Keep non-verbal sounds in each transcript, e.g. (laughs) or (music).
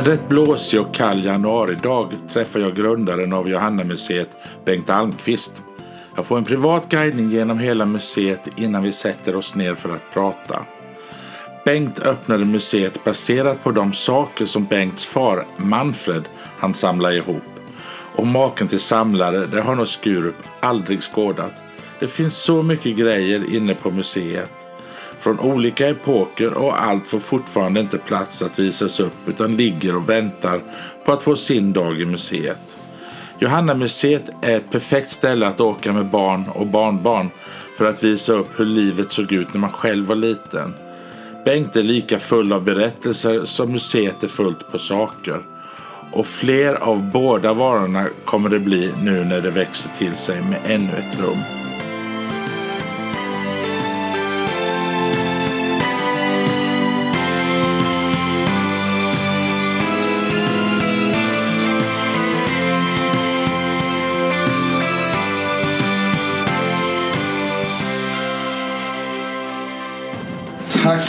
En rätt blåsig och kall januaridag träffar jag grundaren av Johannamuseet, Bengt Almqvist. Jag får en privat guidning genom hela museet innan vi sätter oss ner för att prata. Bengt öppnade museet baserat på de saker som Bengts far, Manfred, han samlade ihop. Och maken till samlare, det har nog Skurup aldrig skådat. Det finns så mycket grejer inne på museet. Från olika epoker och allt får fortfarande inte plats att visas upp utan ligger och väntar på att få sin dag i museet. Johannamuseet är ett perfekt ställe att åka med barn och barnbarn för att visa upp hur livet såg ut när man själv var liten. Bengt är lika full av berättelser som museet är fullt på saker. Och fler av båda varorna kommer det bli nu när det växer till sig med ännu ett rum.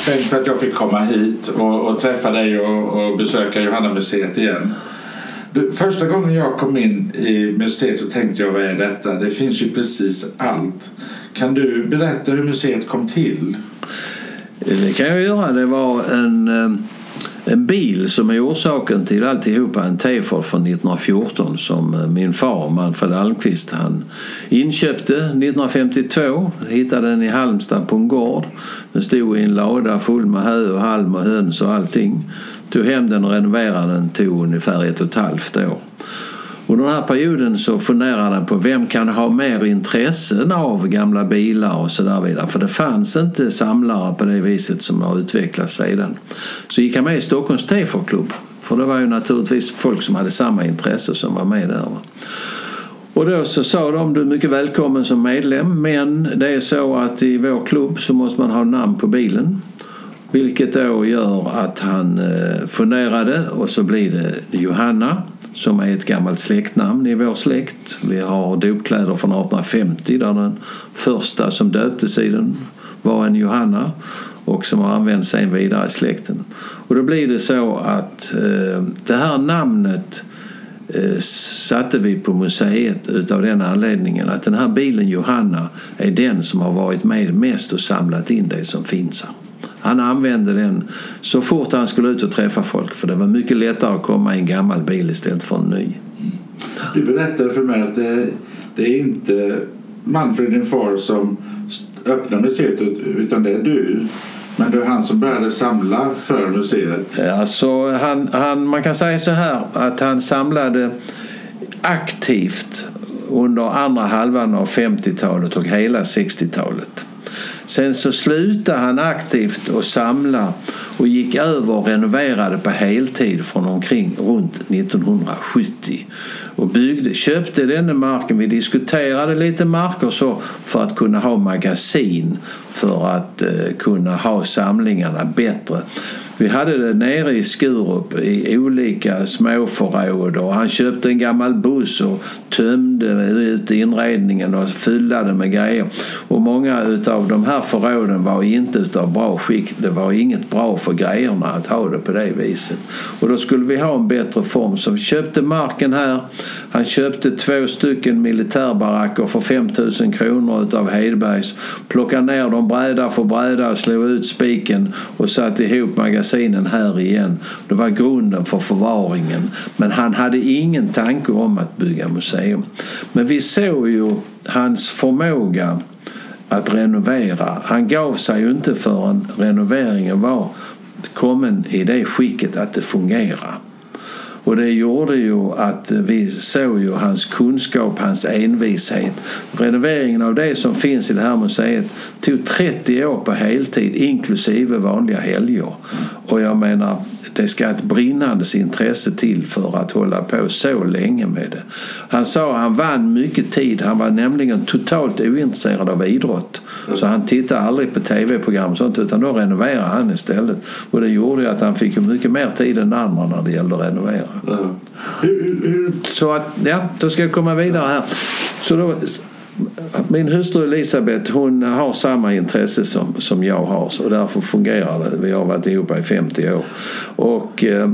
Tack Bengt för att jag fick komma hit och, och träffa dig och, och besöka Johanna-museet igen. Du, första gången jag kom in i museet så tänkte jag vad är detta? Det finns ju precis allt. Kan du berätta hur museet kom till? Eh, det kan jag göra. Det var en, eh, en bil som är orsaken till alltihopa. En T-Ford från 1914 som eh, min far Manfred Almqvist han inköpte 1952. Hittade den i Halmstad på en gård. Den stod i en lada full med hö och halm och höns och allting. Tog hem den och renoverade den. tog ungefär ett och ett halvt år. Under den här perioden så funderade han på vem kan ha mer intressen av gamla bilar och så där vidare. För det fanns inte samlare på det viset som har utvecklats sedan. Så gick han med i Stockholms T-Klubb. För det var ju naturligtvis folk som hade samma intresse som var med där. Och då så sa de du är mycket välkommen som medlem men det är så att i vår klubb så måste man ha namn på bilen. Vilket då gör att han eh, funderade och så blir det Johanna som är ett gammalt släktnamn i vår släkt. Vi har dopkläder från 1850 där den första som döptes i den var en Johanna och som har använts sen vidare i släkten. Och då blir det så att eh, det här namnet eh, satte vi på museet utav den anledningen att den här bilen Johanna är den som har varit med mest och samlat in det som finns här. Han använde den så fort han skulle ut och träffa folk för det var mycket lättare att komma i en gammal bil istället för en ny. Du berättade för mig att det, det är inte Manfred din far som öppnar museet utan det är du. Men det är han som började samla för museet. Alltså, han, han, man kan säga så här att han samlade aktivt under andra halvan av 50-talet och hela 60-talet. Sen så slutade han aktivt att samla och gick över och renoverade på heltid från omkring runt 1970. Och byggde, köpte denna marken. Vi diskuterade lite marker så för att kunna ha magasin för att eh, kunna ha samlingarna bättre. Vi hade det nere i Skurup i olika småförråd och han köpte en gammal buss och tömde ut inredningen och fyllde den med grejer. Och många av de här förråden var inte utav bra skick. Det var inget bra för grejerna att ha det på det viset. Och då skulle vi ha en bättre form så vi köpte marken här. Han köpte två stycken militärbaracker för 5000 kronor utav Hedbergs. Plockade ner dem bräda för bräda, slog ut spiken och satte ihop magasinen här igen. Det var grunden för förvaringen. Men han hade ingen tanke om att bygga museum. Men vi såg ju hans förmåga att renovera. Han gav sig ju inte förrän renoveringen var kommen i det skicket att det fungerar. Och det gjorde ju att vi såg ju hans kunskap, hans envishet. Renoveringen av det som finns i det här museet tog 30 år på heltid inklusive vanliga helger. Och jag menar, det ska ett brinnandes intresse till för att hålla på så länge med det. Han sa att han vann mycket tid. Han var nämligen totalt ointresserad av idrott. Så han tittade aldrig på tv-program och sånt utan då renoverade han istället. Och det gjorde ju att han fick mycket mer tid än andra när det gällde att renovera. Mm. Så att, ja, då ska jag komma vidare här. Så då, min hustru Elisabeth hon har samma intresse som, som jag har så därför fungerar det. Vi har varit ihop i 50 år. Och eh,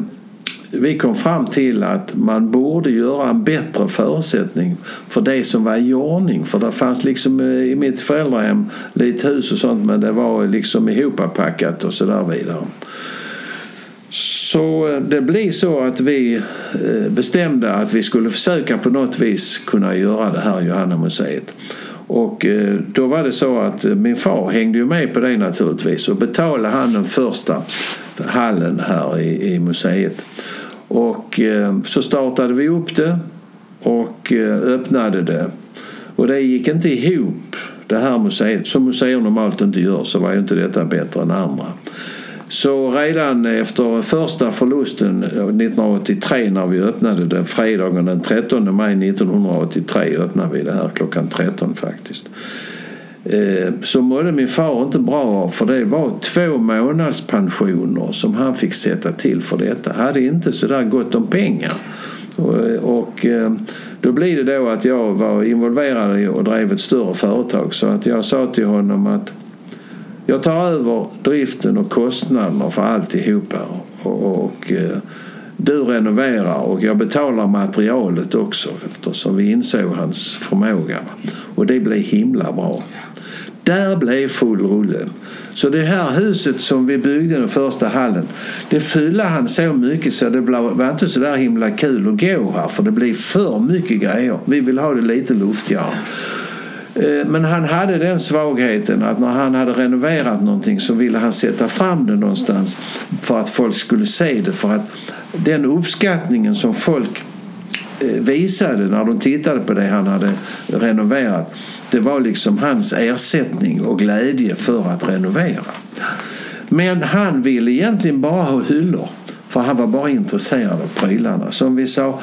vi kom fram till att man borde göra en bättre förutsättning för det som var i ordning. För det fanns liksom eh, i mitt föräldrahem lite hus och sånt men det var liksom ihoppackat och så där vidare. Så eh, det blev så att vi eh, bestämde att vi skulle försöka på något vis kunna göra det här Johanna museet. Och eh, då var det så att min far hängde ju med på det naturligtvis och betalade han den första hallen här i, i museet. Och så startade vi upp det och öppnade det. Och det gick inte ihop det här museet. Som museer normalt inte gör så var ju inte detta bättre än andra. Så redan efter första förlusten eh, 1983 när vi öppnade den fredagen den 13 maj 1983 öppnade vi det här klockan 13 faktiskt. Eh, så mådde min far inte bra av för det var två månadspensioner som han fick sätta till för detta. Hade inte sådär gott om pengar. Och, eh, då blir det då att jag var involverad och drev ett större företag så att jag sa till honom att jag tar över driften och kostnaderna för alltihopa. Och, och eh, du renoverar och jag betalar materialet också eftersom vi insåg hans förmåga. Och det blev himla bra. Där blev full rulle. Så det här huset som vi byggde den första hallen det fyllde han så mycket så det var inte så där himla kul att gå här för det blev för mycket grejer. Vi vill ha det lite luftigare. Eh, men han hade den svagheten att när han hade renoverat någonting så ville han sätta fram det någonstans för att folk skulle se det. För att den uppskattningen som folk eh, visade när de tittade på det han hade renoverat det var liksom hans ersättning och glädje för att renovera. Men han ville egentligen bara ha hyllor för han var bara intresserad av prylarna. Som vi sa,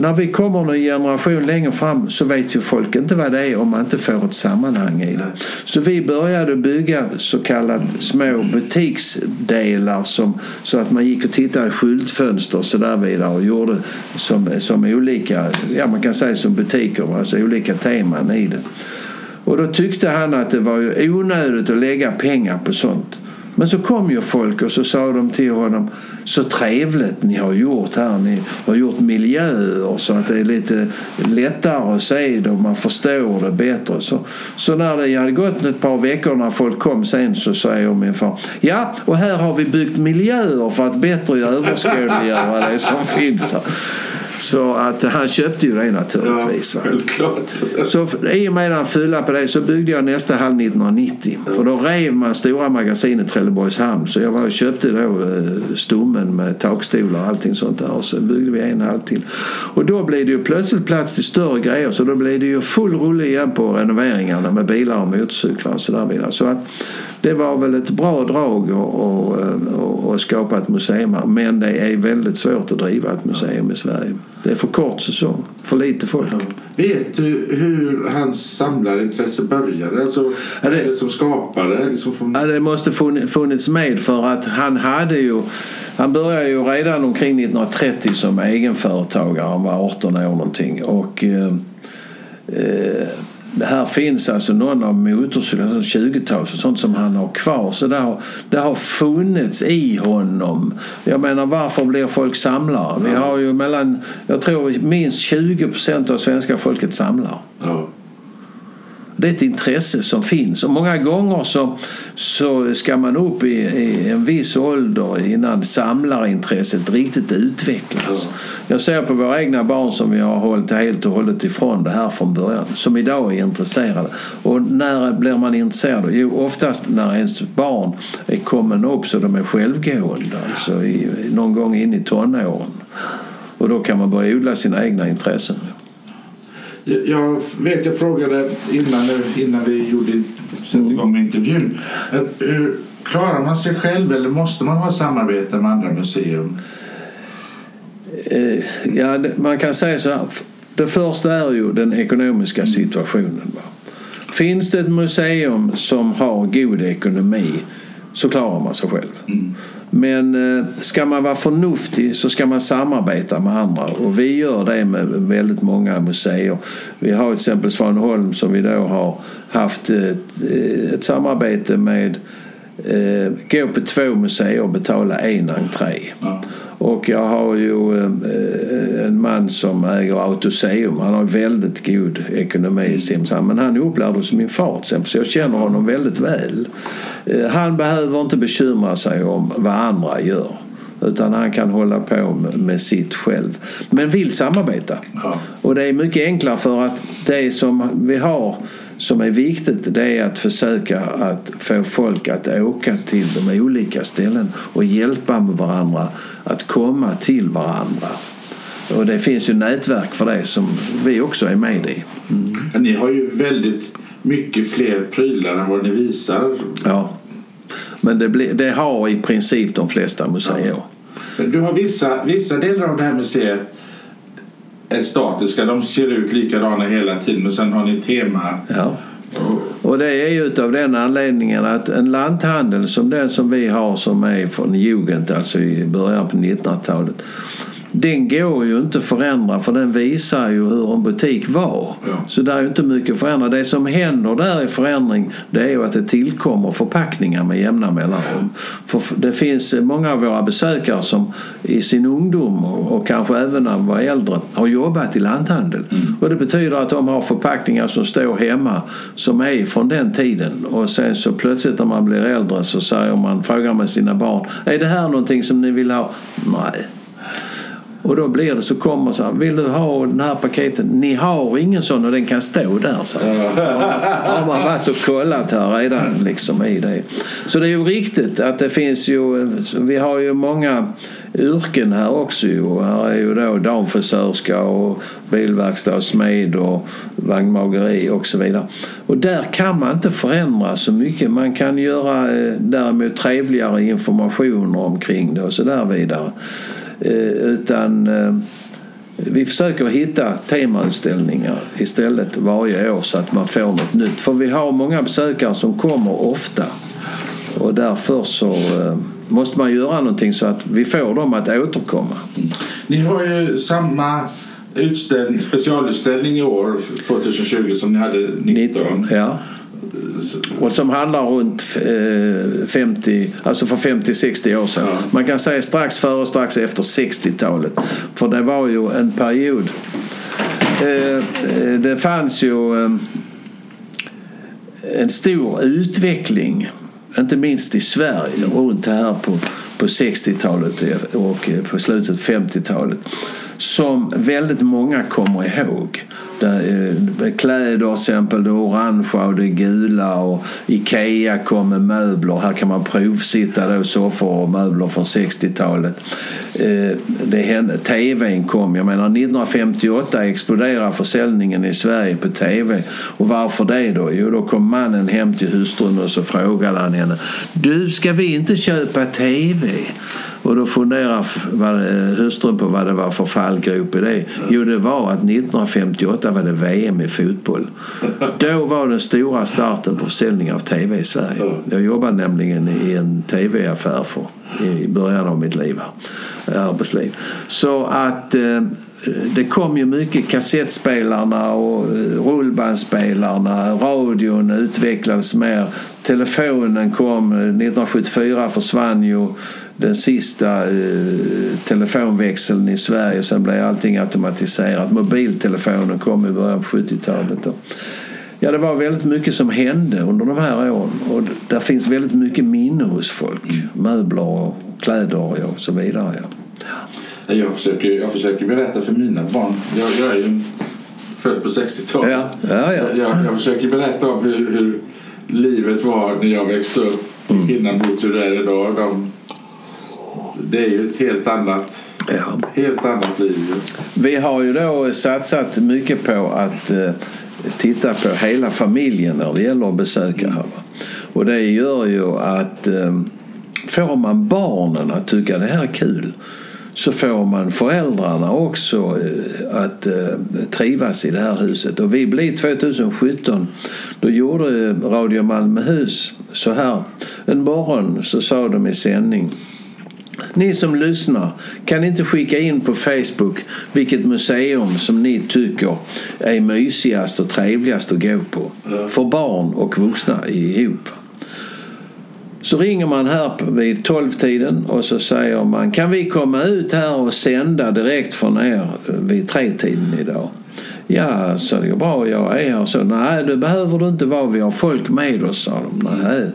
när vi kommer en generation längre fram så vet ju folk inte vad det är om man inte får ett sammanhang i det. Så vi började bygga så kallade små butiksdelar som, så att man gick och tittade i skyltfönster och så där vidare och gjorde som, som olika, ja man kan säga som butiker, alltså olika teman i det. Och då tyckte han att det var onödigt att lägga pengar på sånt. Men så kom ju folk och så sa de till honom så trevligt ni har gjort här. Ni har gjort miljöer så att det är lite lättare att se det och man förstår det bättre. Så, så när det hade gått ett par veckor när folk kom sen så säger min far Ja, och här har vi byggt miljöer för att bättre överskådliggöra det som finns här. Så att han köpte ju det naturligtvis. Ja, självklart. Så i och med han fyllde på det så byggde jag nästa hall 1990. För då rev man stora magasinet Trelleborgs hamn. Så jag var och köpte då eh, stommen med takstolar och allting sånt där. Och så byggde vi en hall till. Och då blev det ju plötsligt plats till större grejer. Så då blev det ju full rulle igen på renoveringarna med bilar och motorcyklar och sådär vidare. Så att det var väl ett bra drag att skapa ett museum här. Men det är väldigt svårt att driva ett museum i Sverige. Det är för kort säsong, för lite folk. Ja. Vet du hur hans samlarintresse började? Alltså, vad är det som skapade liksom från... ja, det måste funnits med för att han hade ju han började ju redan omkring 1930 som egenföretagare. Han var 18 år någonting. Och, eh, eh det här finns alltså någon av motorcyklarna, 20-tals och sånt som han har kvar. Så det har, det har funnits i honom. Jag menar varför blir folk samlare? Vi har ju mellan, jag tror minst 20 procent av svenska folket samlar. Ja. Det är ett intresse som finns och många gånger så, så ska man upp i, i en viss ålder innan samlarintresset riktigt utvecklas. Ja. Jag ser på våra egna barn som vi har hållit helt och hållet ifrån det här från början, som idag är intresserade. Och när blir man intresserad? Jo, oftast när ens barn är kommen upp så de är självgående, alltså i, någon gång in i tonåren. Och då kan man börja odla sina egna intressen. Jag vet, jag frågade innan, innan vi gjorde, satte igång intervjun. Hur klarar man sig själv eller måste man ha samarbete med andra museum? Eh, ja, man kan säga så här. Det första är ju den ekonomiska situationen. Finns det ett museum som har god ekonomi så klarar man sig själv. Mm. Men eh, ska man vara förnuftig så ska man samarbeta med andra och vi gör det med väldigt många museer. Vi har till exempel Svaneholm som vi då har haft ett, eh, ett samarbete med eh, gå på två museer och betala en entré. Ja. Och jag har ju eh, en man som äger Autoseum. Han har väldigt god ekonomi i Simrishamn. Men han är upplärd hos min far sen, så jag känner honom väldigt väl. Eh, han behöver inte bekymra sig om vad andra gör. Utan han kan hålla på med sitt själv. Men vill samarbeta. Ja. Och det är mycket enklare för att det som vi har som är viktigt det är att försöka att få folk att åka till de olika ställen och hjälpa med varandra att komma till varandra. Och det finns ju nätverk för det som vi också är med i. Mm. Ni har ju väldigt mycket fler prylar än vad ni visar. Ja. Men det, blir, det har i princip de flesta museer. Ja. Du har vissa, vissa delar av det här museet är statiska. De ser ut likadana hela tiden och sen har ni tema. Ja. Och det är ju utav den anledningen att en lanthandel som den som vi har som är från Jugend, alltså i början på 1900-talet den går ju inte att förändra för den visar ju hur en butik var. Ja. Så det är ju inte mycket att förändra. Det som händer där i förändring det är ju att det tillkommer förpackningar med jämna mellanrum. För det finns många av våra besökare som i sin ungdom och kanske även när de var äldre har jobbat i lanthandel. Mm. Och det betyder att de har förpackningar som står hemma som är från den tiden. Och sen så plötsligt när man blir äldre så säger man, frågar man sina barn, är det här någonting som ni vill ha? Nej. Och då blir det så kommer så här, vill du ha den här paketen? Ni har ingen sån och den kan stå där. Så har man varit och kollat här redan liksom i det. Så det är ju riktigt att det finns ju, vi har ju många yrken här också. Här är ju då damfrisörska och bilverkstad och smed och vagnmageri och så vidare. Och där kan man inte förändra så mycket. Man kan göra eh, däremot trevligare informationer omkring det och så där vidare. Eh, utan eh, vi försöker hitta temautställningar istället varje år så att man får något nytt. För vi har många besökare som kommer ofta. Och därför så eh, måste man göra någonting så att vi får dem att återkomma. Ni har ju samma utställning, specialutställning i år, 2020, som ni hade 19. 19 ja. Och som handlar runt 50, eh, alltså för 50-60 år sedan. Man kan säga strax före och strax efter 60-talet. För det var ju en period. Eh, eh, det fanns ju en stor utveckling, inte minst i Sverige, runt det här på, på 60-talet och på slutet av 50-talet. Som väldigt många kommer ihåg. Eh, kläder till exempel, det orangea och det gula och Ikea kom med möbler. Här kan man provsitta då soffor och möbler från 60-talet. Eh, det hände, TVn kom. Jag menar 1958 exploderade försäljningen i Sverige på TV. Och varför det då? Jo, då kom mannen hem till hustrun och så frågade han henne. Du, ska vi inte köpa TV? Och då funderar hustrun på vad det var för fallgrop i det. Jo, det var att 1958 var det VM i fotboll. Då var den stora starten på försäljning av TV i Sverige. Jag jobbade nämligen i en TV-affär för, i början av mitt liv arbetsliv. Så att eh, det kom ju mycket kassettspelarna och eh, rullbandspelarna. Radion utvecklades mer. Telefonen kom. 1974 försvann ju den sista eh, telefonväxeln i Sverige. Sen blev allting automatiserat. Mobiltelefonen kom i början på 70-talet. Ja, det var väldigt mycket som hände under de här åren. Och där finns väldigt mycket minne hos folk. Mm. Möbler och kläder och så vidare. Ja. Jag, försöker, jag försöker berätta för mina barn. Jag, jag är ju född på 60-talet. Ja. Ja, ja. Jag, jag, försöker berätta om hur, hur, livet var när jag växte upp till mm. skillnad mot hur det är idag. De, det är ju ett helt annat, ja. helt annat liv. Vi har ju då satsat mycket på att eh, titta på hela familjen när det gäller att besöka här. Och det gör ju att eh, får man barnen att tycka det här är kul så får man föräldrarna också eh, att trivas i det här huset. Och vi blev 2017, då gjorde Radio Malmöhus så här. En morgon så sa de i sändning ni som lyssnar, kan inte skicka in på Facebook vilket museum som ni tycker är mysigast och trevligast att gå på? För barn och vuxna ihop. Så ringer man här vid 12-tiden och så säger man kan vi komma ut här och sända direkt från er vid 3-tiden idag? Ja, så det går bra, jag är här. Så, nej, det behöver du inte vara, vi har folk med oss, sa de. Nej,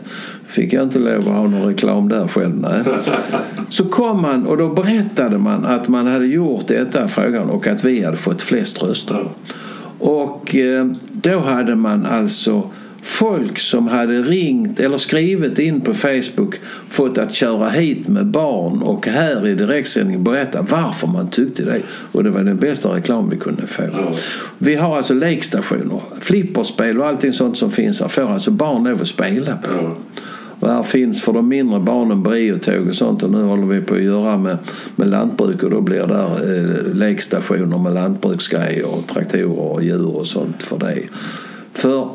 fick jag inte lov att ha någon reklam där själv. Nej. (laughs) Så kom man och då berättade man att man hade gjort detta frågan och att vi hade fått flest röster. Och eh, då hade man alltså folk som hade ringt eller skrivit in på Facebook fått att köra hit med barn och här i direktsändning berätta varför man tyckte det. Och det var den bästa reklam vi kunde få. Ja. Vi har alltså lekstationer, flipperspel och allting sånt som finns här får alltså barn lov att spela på. Ja. Och här finns för de mindre barnen briotåg och sånt och nu håller vi på att göra med, med lantbruk och då blir det eh, lekstationer med lantbruksgrejer och traktorer och djur och sånt för det. För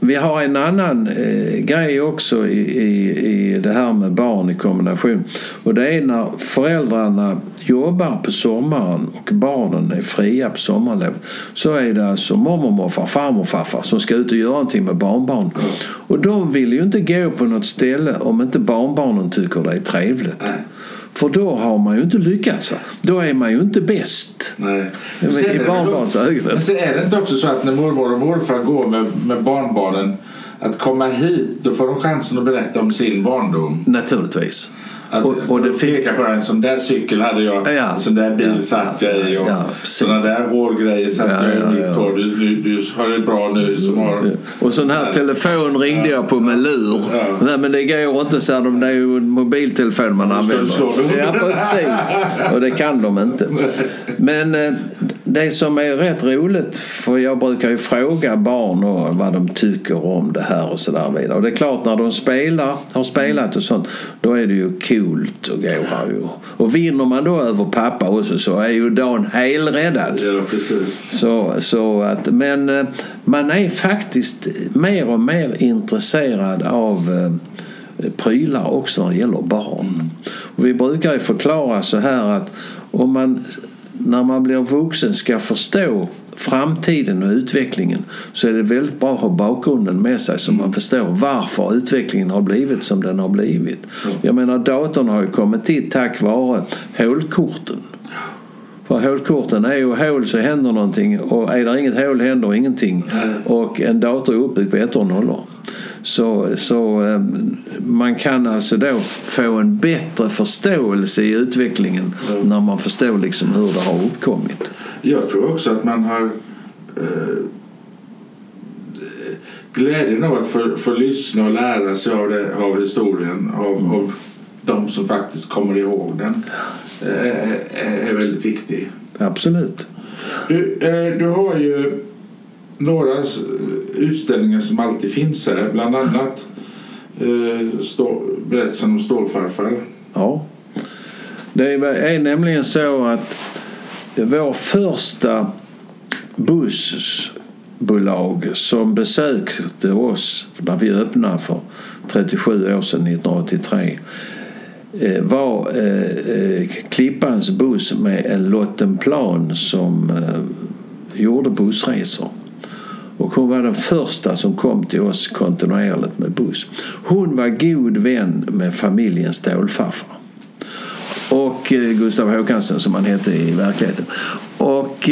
vi har en annan eh, grej också i, i, i det här med barn i kombination. Och det är när föräldrarna jobbar på sommaren och barnen är fria på sommarlov. Så är det alltså mormor, morfar, farmor, farfar som ska ut och göra någonting med barnbarn. Och de vill ju inte gå på något ställe om inte barnbarnen tycker det är trevligt. För då har man ju inte lyckats. Då är man ju inte bäst. Nej. I barnbarns ögon. Men sen är det inte också så att när mormor och morfar går med, med barnbarnen att komma hit, då får de chansen att berätta om sin barndom. Naturligtvis. Alltså, och, och det fick... Peka på en sån där cykel hade jag, ja. sån där bil ja. satt jag i och ja, såna där hårgrejer satt ja, jag i mitt hår. Du, du, du har det bra nu som har... Och sån här telefon ringde jag på med lur. Nej men det går inte så de, det är ju en mobiltelefon man använder. Ja precis. Och det kan de inte. (laughs) Men eh, det som är rätt roligt, för jag brukar ju fråga barn och vad de tycker om det här och sådär vidare. Och det är klart när de spelar, har spelat och sånt, då är det ju coolt att gå här ju. Och vinner man då över pappa också så är ju dagen helräddad. Ja, precis. Så, så att, men eh, man är faktiskt mer och mer intresserad av eh, prylar också när det gäller barn. Och vi brukar ju förklara så här att om man när man blir vuxen ska förstå framtiden och utvecklingen så är det väldigt bra att ha bakgrunden med sig så man förstår varför utvecklingen har blivit som den har blivit. Jag menar datorn har ju kommit till tack vare hålkorten. För hålkorten är ju hål så händer någonting och är det inget hål händer ingenting. Och en dator är uppbyggd på ettor och nollor. Så, så eh, man kan alltså då få en bättre förståelse i utvecklingen mm. när man förstår liksom hur det har uppkommit. Jag tror också att man har eh, glädjen av att få, få lyssna och lära sig av, det, av historien av, mm. av de som faktiskt kommer ihåg den eh, är väldigt viktig. Absolut. Du, eh, du har ju några utställningar som alltid finns här. Bland annat eh, stå, berättelsen om Stålfarfar. Ja. Det är nämligen så att vår första bussbolag som besökte oss när vi öppnade för 37 år sedan, 1983 eh, Eh, var eh, eh, Klippans buss med en Lottenplan som gjorde bussresor. Och hon var den första som kom till oss kontinuerligt med buss. Hon var god vän med familjen Stålfarfar. Och Gustav Håkansson som han hette i verkligheten. Och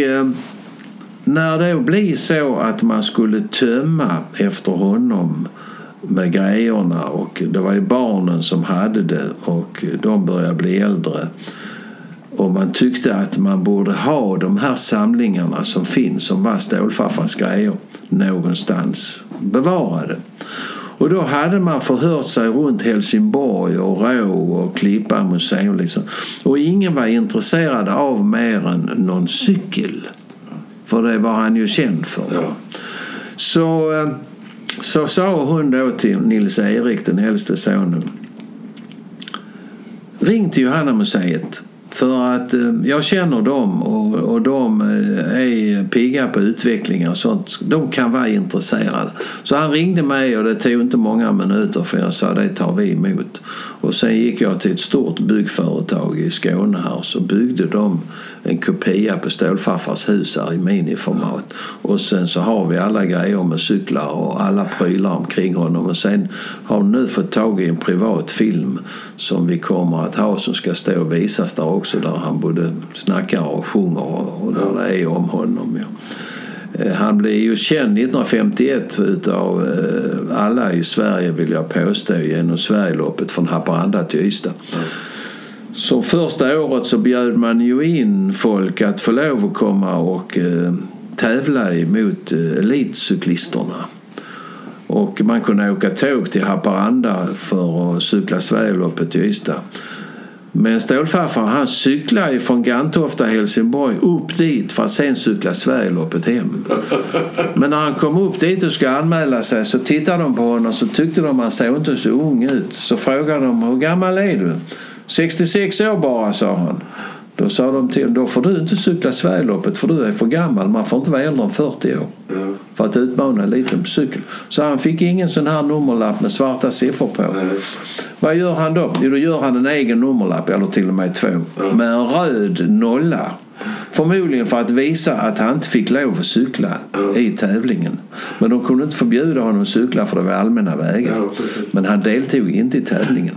när det blev så att man skulle tömma efter honom med grejerna och det var ju barnen som hade det och de började bli äldre och man tyckte att man borde ha de här samlingarna som finns som var Stålfarfars grejer någonstans bevarade. Och då hade man förhört sig runt Helsingborg och Rå och Klippa museum. Liksom. Och ingen var intresserad av mer än någon cykel. För det var han ju känd för. Ja. Så, eh, så sa hon då till Nils Erik, den äldste sonen. Ring till Johanna museet För att eh, jag känner dem och, och de eh, är pigga på utveckling och sånt. De kan vara intresserade. Så han ringde mig och det tog inte många minuter för jag sa det tar vi emot. Och sen gick jag till ett stort byggföretag i Skåne här så byggde de en kopia på Stålfarfars hus här i miniformat. Och sen så har vi alla grejer med cyklar och alla prylar omkring honom. Och sen har nu fått tag i en privat film som vi kommer att ha som ska stå och visas där också där han både snackar och sjunger och där det är om honom. Ja. Eh, han blev ju känd 1951 utav eh, alla i Sverige vill jag påstå genom Sverigeloppet från Haparanda till Ystad. Mm. Så första året så bjöd man ju in folk att få lov att komma och eh, tävla emot eh, elitcyklisterna. Och man kunde åka tåg till Haparanda för att cykla Sverigeloppet till Ystad. Men stålfarfar han cyklade från Gantofta, Helsingborg upp dit för att sen cykla Sverigeloppet hem. (laughs) Men när han kom upp dit och skulle anmäla sig så tittade de på honom så tyckte de att han såg inte så ung ut. Så frågade de hur gammal är du? 66 år bara, sa han. Då sa de till honom, då får du inte cykla Sverigeloppet för du är för gammal. Man får inte vara äldre än 40 år mm. för att utmana en liten cykel. Så han fick ingen sån här nummerlapp med svarta siffror på. Mm. Vad gör han då? Jo, då gör han en egen nummerlapp, eller till och med två, mm. med en röd nolla. Förmodligen för att visa att han inte fick lov att cykla i tävlingen. Men de kunde inte förbjuda honom att cykla för det var allmänna vägar. Men han deltog inte i tävlingen.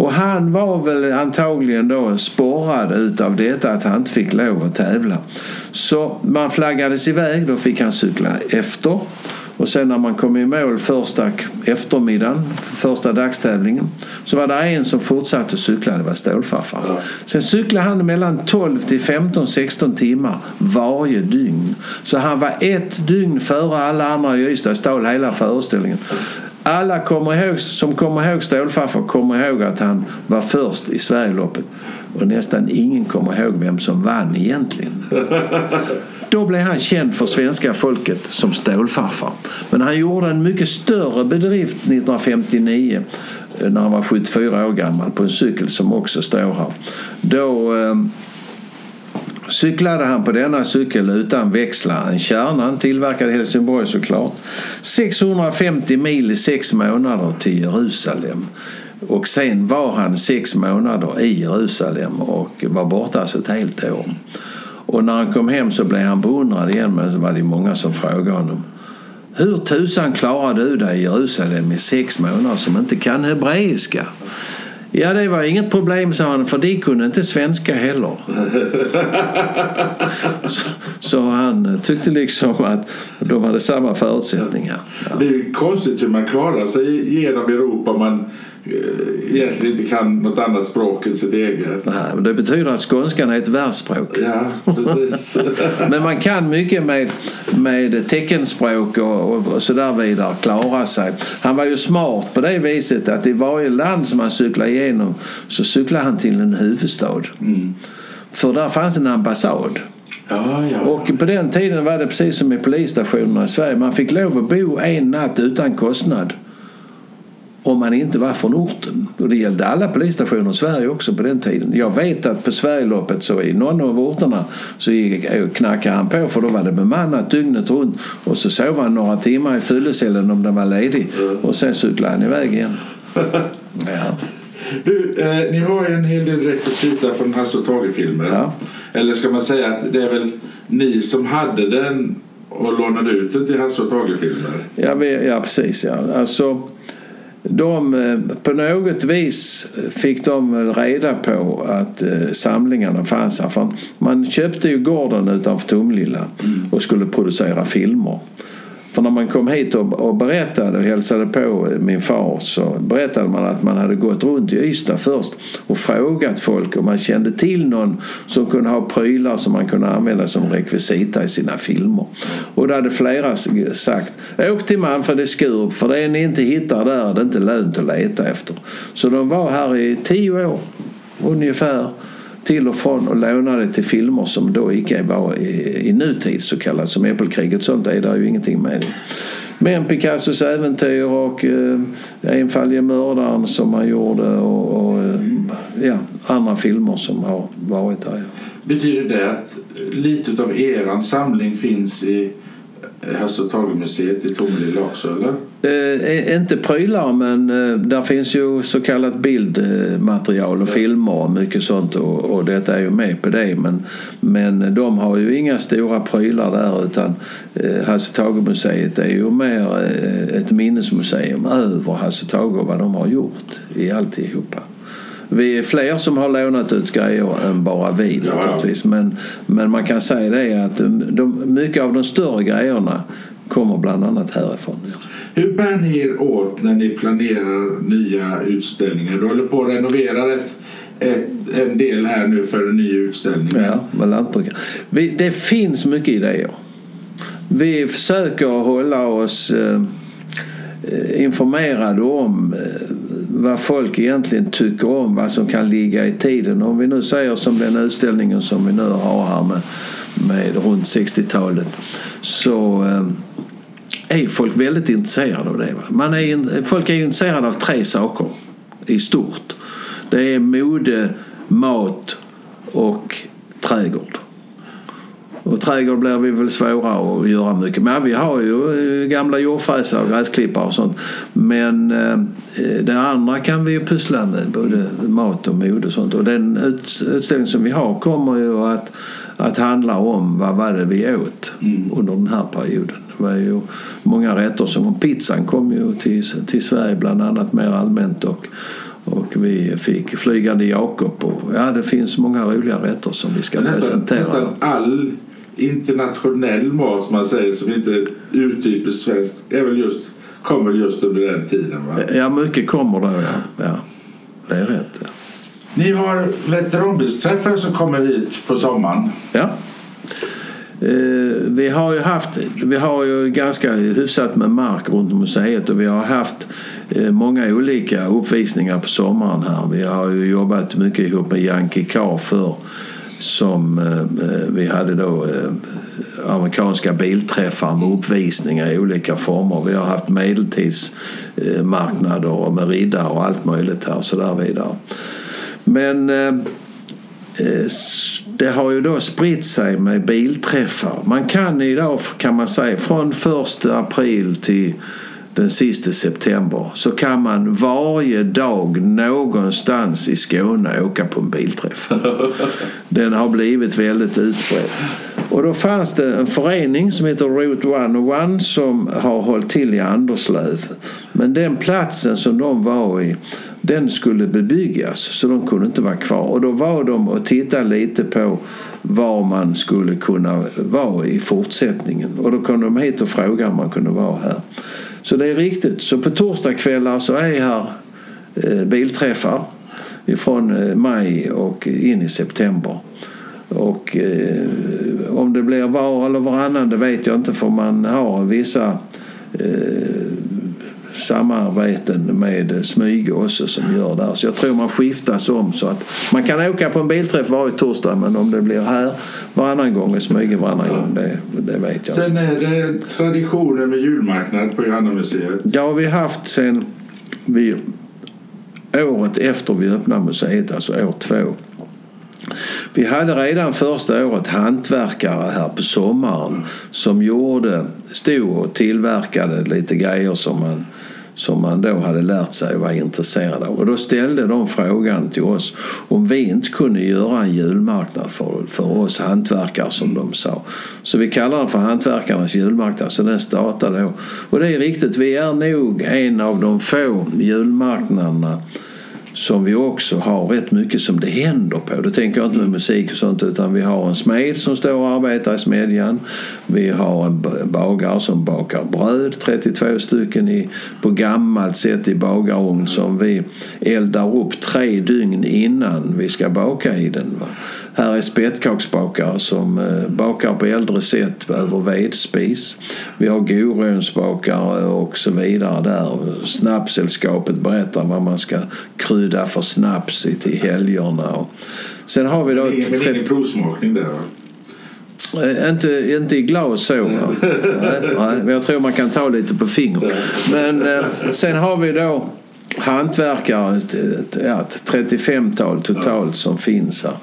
Och han var väl antagligen då sporrad utav detta att han inte fick lov att tävla. Så man flaggades iväg, då fick han cykla efter. Och sen när man kom i mål första eftermiddagen, första dagstävlingen, så var det en som fortsatte cykla, det var stålfarfar. Ja. Sen cyklade han mellan 12 till 15, 16 timmar varje dygn. Så han var ett dygn före alla andra i Ystad, stal hela föreställningen. Alla kommer ihåg, som kommer ihåg Stålfarfar kommer ihåg att han var först i Sverigeloppet. Och nästan ingen kommer ihåg vem som vann egentligen. (laughs) Då blev han känd för svenska folket som Stålfarfar. Men han gjorde en mycket större bedrift 1959 när han var 74 år gammal på en cykel som också står här. Då eh, cyklade han på denna cykel utan växlar. En kärna, tillverkad i Helsingborg såklart. 650 mil i sex månader till Jerusalem. Och sen var han sex månader i Jerusalem och var borta alltså ett helt år. Och när han kom hem så blev han beundrad igen men så var det många som frågade honom hur tusan klarar du dig i Jerusalem i sex månader som inte kan hebreiska? Ja, det var inget problem, sa han, för de kunde inte svenska heller. (laughs) så, så, han tyckte liksom att de hade samma förutsättningar. Ja. Det är konstigt hur man klarar sig genom Europa. Man egentligen inte kan något annat språk än sitt eget. Nej, men det betyder att skånskan är ett världsspråk. Ja, precis. (laughs) men man kan mycket med, med teckenspråk och, och, och så där vidare klara sig. Han var ju smart på det viset att i varje land som han cyklade igenom så cyklade han till en huvudstad. Mm. För där fanns en ambassad. Ja, ja. Och på den tiden var det precis som i polisstationerna i Sverige. Man fick lov att bo en natt utan kostnad om man inte var från orten. Och det gällde alla polisstationer i Sverige också på den tiden. Jag vet att på Sverigeloppet så i någon av orterna så knackade han på för då var det bemannat dygnet runt. Och så sov han några timmar i fyllecellen om den var ledig. Och sen cyklade han iväg igen. (laughs) Ja. Du, eh, ni har ju en hel del rekvisita från Hasse och Tage-filmer. Ja. Eller ska man säga att det är väl ni som hade den och lånade ut den till Hasse och Tage-filmer? Ja, ja, precis. Ja. Alltså, de, eh, på något vis fick de reda på att eh, samlingarna fanns här. För man köpte ju gården utanför Tumlilla och skulle producera filmer. För när man kom hit och, berättade och hälsade på min far så berättade man att man hade gått runt i Ystad först och frågat folk om man kände till någon som kunde ha prylar som man kunde använda som rekvisita i sina filmer. Och då hade flera sagt åk till Manfred i Skurup för det ni inte hittar där är inte lönt att leta efter. Så de var här i tio år ungefär till och från och lånade till filmer som då icke var i, i nutid så kallat som Äppelkriget. Sånt är det ju ingenting med. Men Picassos äventyr och eh, Enfaldige mördaren som han gjorde och, och eh, ja, andra filmer som har varit där. Betyder det att lite av eran samling finns i Hasse och Tage-museet i Tomelilla också eller? Eh, inte prylar men eh, där finns ju så kallat bildmaterial och ja. filmer och mycket sånt och, och detta är ju med på det. Men, men de har ju inga stora prylar där utan eh, Hasse Tage-museet är ju mer eh, ett minnesmuseum över Hasse Tage och vad de har gjort i alltihopa. Vi är fler som har lånat ut grejer än bara vi ja. naturligtvis. Men, men man kan säga det att de, mycket av de större grejerna kommer bland annat härifrån. Hur bär ni er åt när ni planerar nya utställningar? Du håller på att renovera ett, ett, en del här nu för en ny utställning. Ja, med lantbrukare. det finns mycket idéer. Vi försöker hålla oss eh, informerade om eh, vad folk egentligen tycker om, vad som kan ligga i tiden. Om vi nu säger som den utställningen som vi nu har här med, med runt 60-talet så eh, är folk väldigt intresserade av det. Man är, folk är intresserade av tre saker i stort. Det är mode, mat och trädgård. Och trädgård blir vi väl svåra att göra mycket med. Vi har ju eh, gamla jordfräsar och gräsklippare och sånt. Men eh, det andra kan vi ju pyssla med, både mat och mode och sånt. Och den utställning som vi har kommer ju att, att handla om vad var det vi åt mm. under den här perioden. Det var ju många rätter som pizzan kom ju till, till Sverige bland annat mer allmänt och och vi fick Flygande Jakob och ja, det finns många roliga rätter som vi ska nästan, presentera. Nästan all internationell mat som man säger som inte är urtypiskt svenskt är väl just, kommer just under den tiden? Va? Ja, mycket kommer då ja. ja. Det är rätt. Ja. Ni har veteranbilsträffar som kommer hit på sommaren. Ja. Eh, vi har ju haft, vi har ju ganska hyfsat med mark runt museet och vi har haft eh, många olika uppvisningar på sommaren här. Vi har ju jobbat mycket ihop med Yankee Car för som eh, vi hade då eh, amerikanska bilträffar med uppvisningar i olika former. Vi har haft medeltidsmarknader med riddare och allt möjligt här och så där vidare. Men eh, eh, det har ju då spritt sig med bilträffar. Man kan idag kan man säga från 1 april till den sista september så kan man varje dag någonstans i Skåne åka på en bilträff. (laughs) Den har blivit väldigt utbredd. Och då fanns det en förening som heter Route 101 som har hållit till i Anderslöv. Men den platsen som de var i den skulle bebyggas så de kunde inte vara kvar. Och då var de och tittade lite på var man skulle kunna vara i fortsättningen. Och då kom de hit och frågade om man kunde vara här. Så det är riktigt. Så på torsdagskvällar så är här eh, bilträffar från eh, maj och in i september. Och eh, om det blir var eller varannan det vet jag inte för man har vissa eh, samarbeten med Smyge också som gör där. Så jag tror man skiftas om så att man kan åka på en bilträff varje torsdag men om det blir här varannan gång och Smyge varannan ja. gång det, det vet jag Sen är det traditionen med julmarknad på Johannamuseet. Vi har haft sen vi, året efter vi öppnade museet, alltså år två. Vi hade redan första året hantverkare här på sommaren som gjorde, stod och tillverkade lite grejer som man som man då hade lärt sig och var intresserad av. Och då ställde de frågan till oss om vi inte kunde göra en julmarknad för, för oss hantverkare som de sa. Så vi kallar den för Hantverkarnas julmarknad, så den startade då. Och det är riktigt, vi är nog en av de få julmarknaderna som vi också har rätt mycket som det händer på. Då tänker jag inte med musik och sånt utan vi har en smed som står och arbetar i smedjan. Vi har en bagare som bakar bröd, 32 stycken i, på gammalt sätt i bagarugn som vi eldar upp tre dygn innan vi ska baka i den. Här är spettkaksbakare som eh, bakar på äldre sätt över vedspis. Vi har gorönsbakare och så vidare där. Snabbsällskapet berättar vad man ska krydda för snaps till helgerna. Sen har vi då... Men ingen provsmakning där eh, inte, inte i glas så. (laughs) men jag tror man kan ta lite på fingret. Men eh, sen har vi då hantverkare, ett, ja, ett 35-tal totalt som finns här.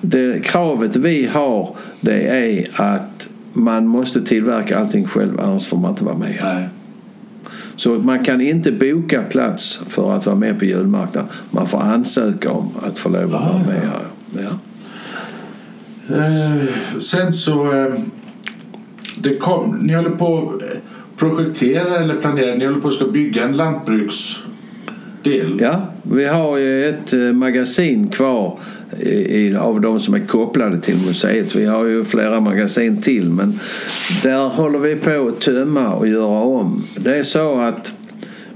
Det kravet vi har det är att man måste tillverka allting själv annars får man inte vara med. Nej. Så man kan inte boka plats för att vara med på julmarknaden. Man får ansöka om att få lov att vara med här. Ja. Eh, sen så... Eh, det kom, ni håller på att projektera eller planera. Ni håller på att ska bygga en del. Ja, vi har ju ett eh, magasin kvar i, i, av de som är kopplade till museet. Vi har ju flera magasin till men där håller vi på att tömma och göra om. Det är så att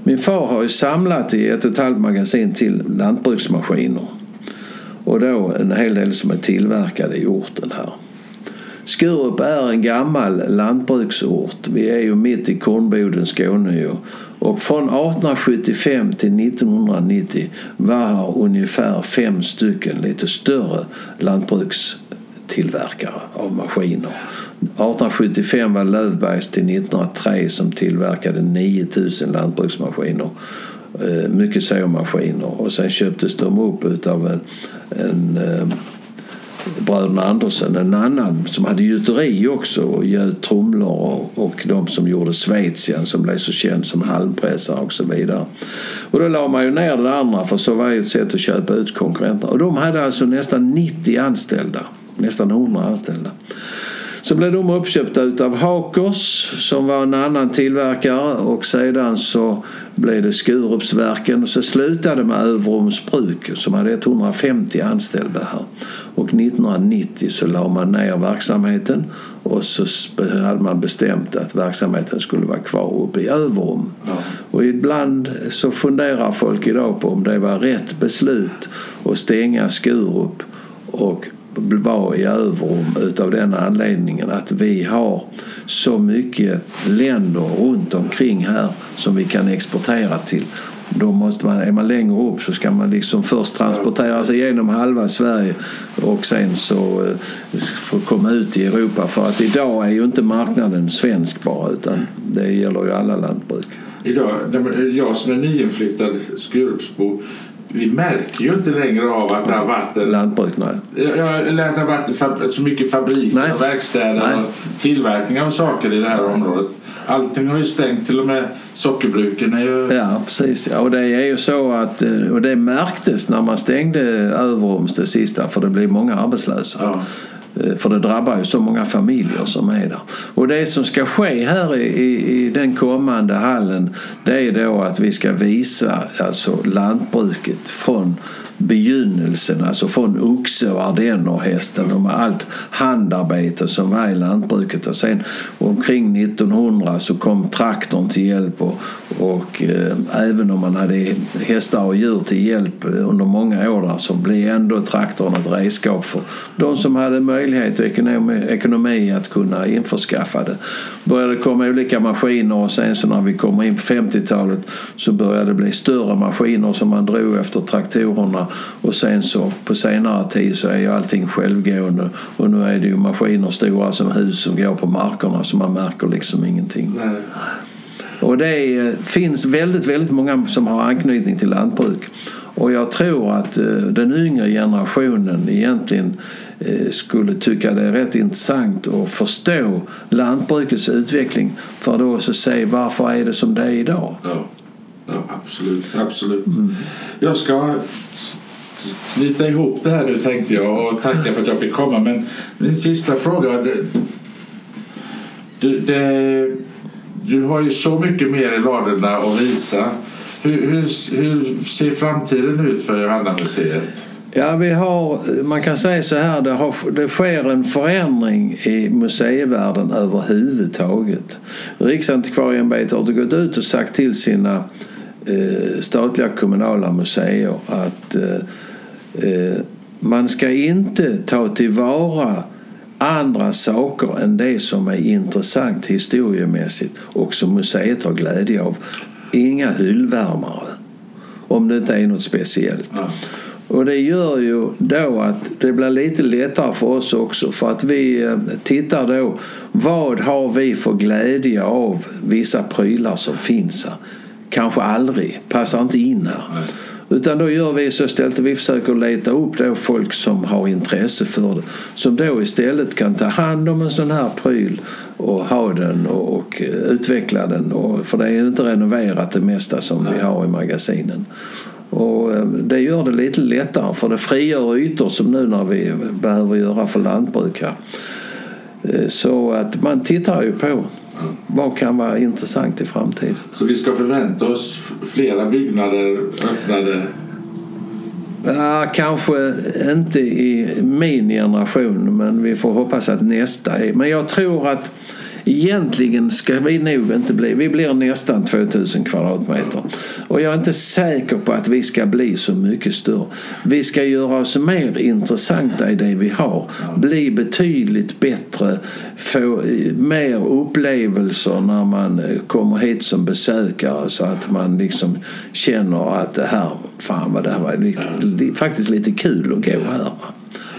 min far har ju samlat i ett och ett halvt magasin till lantbruksmaskiner. Och då en hel del som är tillverkade i orten här. Skurup är en gammal lantbruksort. Vi är ju mitt i Kornboden, Skåne ju. Och från 1875 till 1990 var här ungefär fem stycken lite större lantbrukstillverkare av maskiner. 1875 var Lövbergs till 1903 som tillverkade 9000 lantbruksmaskiner. Eh, mycket såmaskiner och sen köptes de upp utav en, en eh, bröderna Andersen, en annan som hade gjuteri också och gjöt trumlor och, och de som gjorde Schweizian som blev så känd som halmpressar och så vidare. Och då la man ju ner det andra för så var ju ett sätt att köpa ut konkurrenterna. Och de hade alltså nästan 90 anställda, nästan 100 anställda. Så blev de uppköpta utav Hakers som var en annan tillverkare och sedan så blev det Skurupsverken och så slutade med Överums bruk som hade 150 anställda här. Och 1990 så la man ner verksamheten och så hade man bestämt att verksamheten skulle vara kvar uppe i Överum. Ja. Och ibland så funderar folk idag på om det var rätt beslut att stänga Skurup och vara i Överum utav den anledningen att vi har så mycket länder runt omkring här som vi kan exportera till. Då måste man, är man längre upp så ska man liksom först transportera sig genom halva Sverige och sen så eh, få komma ut i Europa. För att idag är ju inte marknaden svensk bara utan det gäller ju alla lantbruk. Idag, jag som är nyinflyttad Skurupsbo vi märker ju inte längre av att det har varit en... Lantbruk, nej. Ja, att det varit så mycket fabriker nej. och verkstäder nej. och tillverkning av saker i det här området. Allting har ju stängt, till och med sockerbruken är ju... Ja, precis. Ja, och det är ju så att, eh, och det märktes när man stängde Överums det sista, för det blev många arbetslösa. Ja. Eh, för det drabbar ju så många familjer som är där. Och det som ska ske här i, i, i den kommande hallen det är då att vi ska visa alltså lantbruket från begynnelsen, alltså från oxe och ardennerhästen och med allt handarbete som var i lantbruket. Och sen omkring 1900 så kom traktorn till hjälp och, och eh, även om man hade hästar och djur till hjälp under många år där, så blev ändå traktorn ett redskap för de som hade möjlighet och ekonomi, ekonomi att kunna införskaffa det. började komma olika maskiner och sen så när vi kommer in på 50-talet så började det bli större maskiner som man drog efter traktorerna och sen så på senare tid så är ju allting självgående och nu är det ju maskiner stora som hus som går på markerna så man märker liksom ingenting. Nej. Och det finns väldigt, väldigt många som har anknytning till lantbruk. Och jag tror att eh, den yngre generationen egentligen eh, skulle tycka det är rätt intressant att förstå lantbrukets utveckling för att då så se varför är det som det är idag. Ja, ja absolut. absolut. Mm. Jag ska knyta ihop det här nu tänkte jag och tacka för att jag fick komma. Men min sista fråga. Du, det, du har ju så mycket mer i ladorna att visa. Hur, hur, hur ser framtiden ut för Johanna-museet? Ja, vi har, man kan säga så här, det, har, det sker en förändring i museivärlden överhuvudtaget. Riksantikvarieämbetet har gått ut och sagt till sina eh, statliga kommunala museer att eh, Eh, man ska inte ta tillvara andra saker än det som är intressant historiemässigt och som museet har glädje av. Inga hyllvärmare. Om det inte är något speciellt. Ja. Och det gör ju då att det blir lite lättare för oss också för att vi eh, tittar då vad har vi för glädje av vissa prylar som finns här. kanske aldrig, passar inte in här. Utan då gör vi så istället att vi försöker leta upp då folk som har intresse för det. Som då istället kan ta hand om en sån här pryl och ha den och, och utveckla den. Och, för det är ju inte renoverat det mesta som Nej. vi har i magasinen. Och eh, det gör det lite lättare för det frigör ytor som nu när vi behöver göra för lantbrukare. Eh, så att man tittar ju på vad kan vara intressant i framtiden. Så vi ska förvänta oss flera byggnader öppnade? Ja, kanske inte i min generation men vi får hoppas att nästa är. Men jag tror att Egentligen ska vi nog inte bli, vi blir nästan 2000 kvadratmeter. Och jag är inte säker på att vi ska bli så mycket större. Vi ska göra oss mer intressanta i det vi har. Bli betydligt bättre, få eh, mer upplevelser när man eh, kommer hit som besökare så att man liksom känner att det här, fan vad det här var faktiskt lite kul att gå här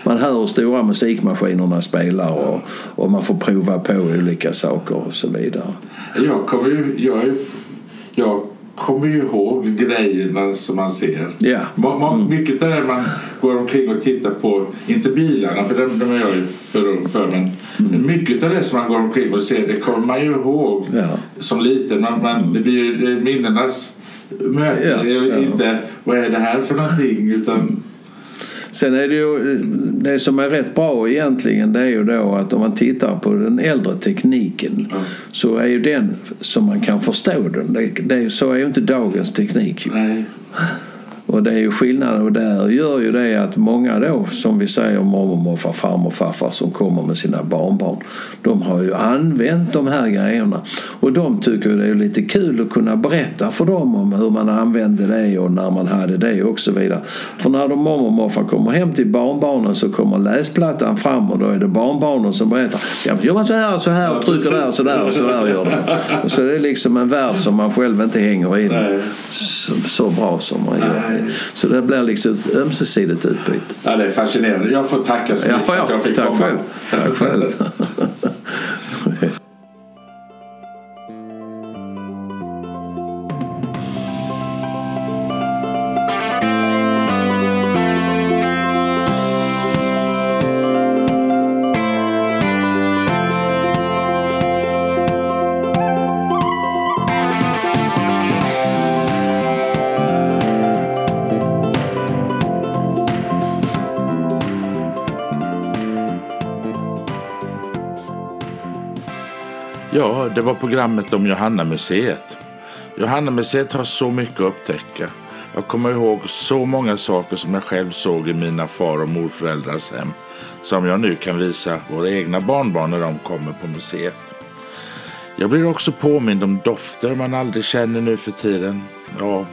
man hör hur stora musikmaskinerna spelar och, och man får prova på olika saker och så vidare. Jag kommer ju, jag är, jag kommer ju ihåg grejerna som man ser. Yeah. Mm. Mycket av det man går omkring och tittar på, inte bilarna för de, de är jag ju för, för men mm. mycket av det som man går omkring och ser det kommer man ju ihåg yeah. som liten. Man, man, det blir ju minnenas möte. Yeah. Inte vad är det här för någonting utan Sen är det ju det som är rätt bra egentligen det är ju då att om man tittar på den äldre tekniken mm. så är ju den som man kan förstå den. Det, det, så är ju inte dagens teknik. Nej. Och det är ju skillnaden och där gör ju det att många då som vi säger mormor, morfar, farmor, farfar som kommer med sina barnbarn. De har ju använt de här grejerna och de tycker det är lite kul att kunna berätta för dem om hur man använde det och när man hade det och så vidare. För när de mormor och morfar kommer hem till barnbarnen så kommer läsplattan fram och då är det barnbarnen som berättar. Ja, gör man så här och så här och trycker där och så där och så där gör de. Så det är liksom en värld som man själv inte hänger i så, så bra som man gör. Så det blir liksom ett ömsesidigt utbyte. Ja, det är fascinerande. Jag får tacka så mycket ja, ja, för att jag fick tack komma. Själv. Tack själv. (laughs) Ja, det var programmet om Johanna-museet. Johanna-museet har så mycket att upptäcka. Jag kommer ihåg så många saker som jag själv såg i mina far och morföräldrars hem som jag nu kan visa våra egna barnbarn när de kommer på museet. Jag blir också påmind om dofter man aldrig känner nu för tiden. Ja,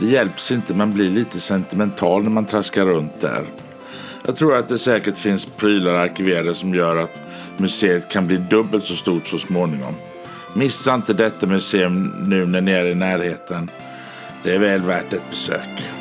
det hjälps inte, man blir lite sentimental när man traskar runt där. Jag tror att det säkert finns prylar arkiverade som gör att museet kan bli dubbelt så stort så småningom. Missa inte detta museum nu när ni är i närheten. Det är väl värt ett besök.